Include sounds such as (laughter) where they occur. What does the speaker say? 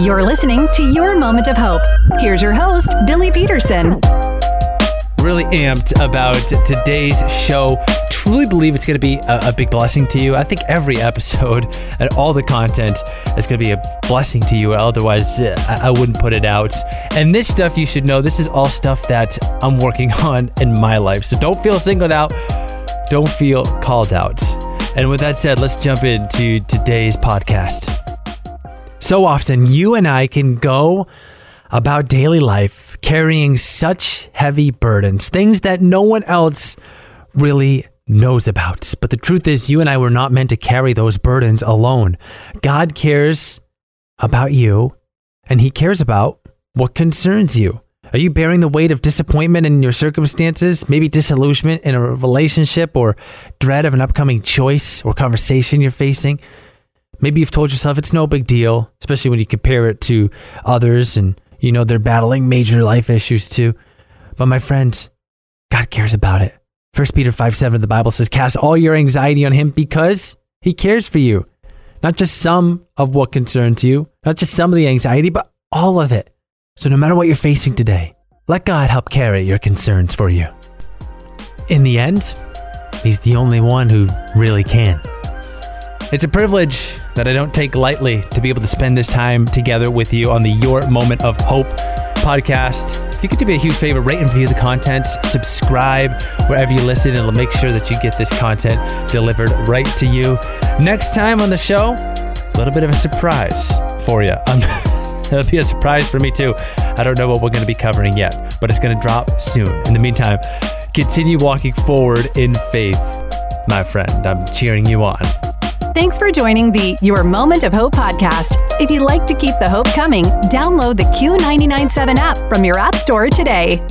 You're listening to Your Moment of Hope. Here's your host, Billy Peterson. Really amped about today's show. Truly believe it's going to be a, a, big blessing to you. I think every episode (laughs) and all the content is going to be a blessing to you. Otherwise, uh, I, I wouldn't put it out. And this stuff you should know this is all stuff that I'm working (laughs) on in my life. So don't feel singled out. Don't feel called out. And with that said, let's jump into today's podcast. So often, you and I can go about daily life carrying such heavy burdens, things that no one else really knows about. But the truth is, you and I were not meant to carry those burdens alone. God cares about you, and He cares about what concerns you. Are you bearing the weight of disappointment in your circumstances? Maybe disillusionment in a relationship or dread of an upcoming choice or conversation you're facing? Maybe you've told yourself it's no big deal, especially when you compare it to others and you know they're battling major life issues too. But my friend, God cares about it. 1 Peter 5 7, the Bible says, Cast all your anxiety on Him because He cares for you. Not just some of what concerns you, not just some of the anxiety, but all of it. So no matter what you're facing today, let God help carry your concerns for you. In the end, He's the only one who really can. It's a privilege that I don't take lightly to be able to spend this time together with you on the Your Moment of Hope podcast. If you could do me a huge favor, rate and review the content, subscribe wherever you listen, and it'll make sure that you get this content delivered right to you. Next time on the show, a little bit of a surprise for you. Um, (laughs) it'll be a surprise for me too. I don't know what we're going to be covering yet, but it's going to drop soon. In the meantime, continue walking forward in faith, my friend. I'm cheering you on. Thanks for joining the Your Moment of Hope podcast. If you'd like to keep the hope coming, download the Q997 app from your App Store today.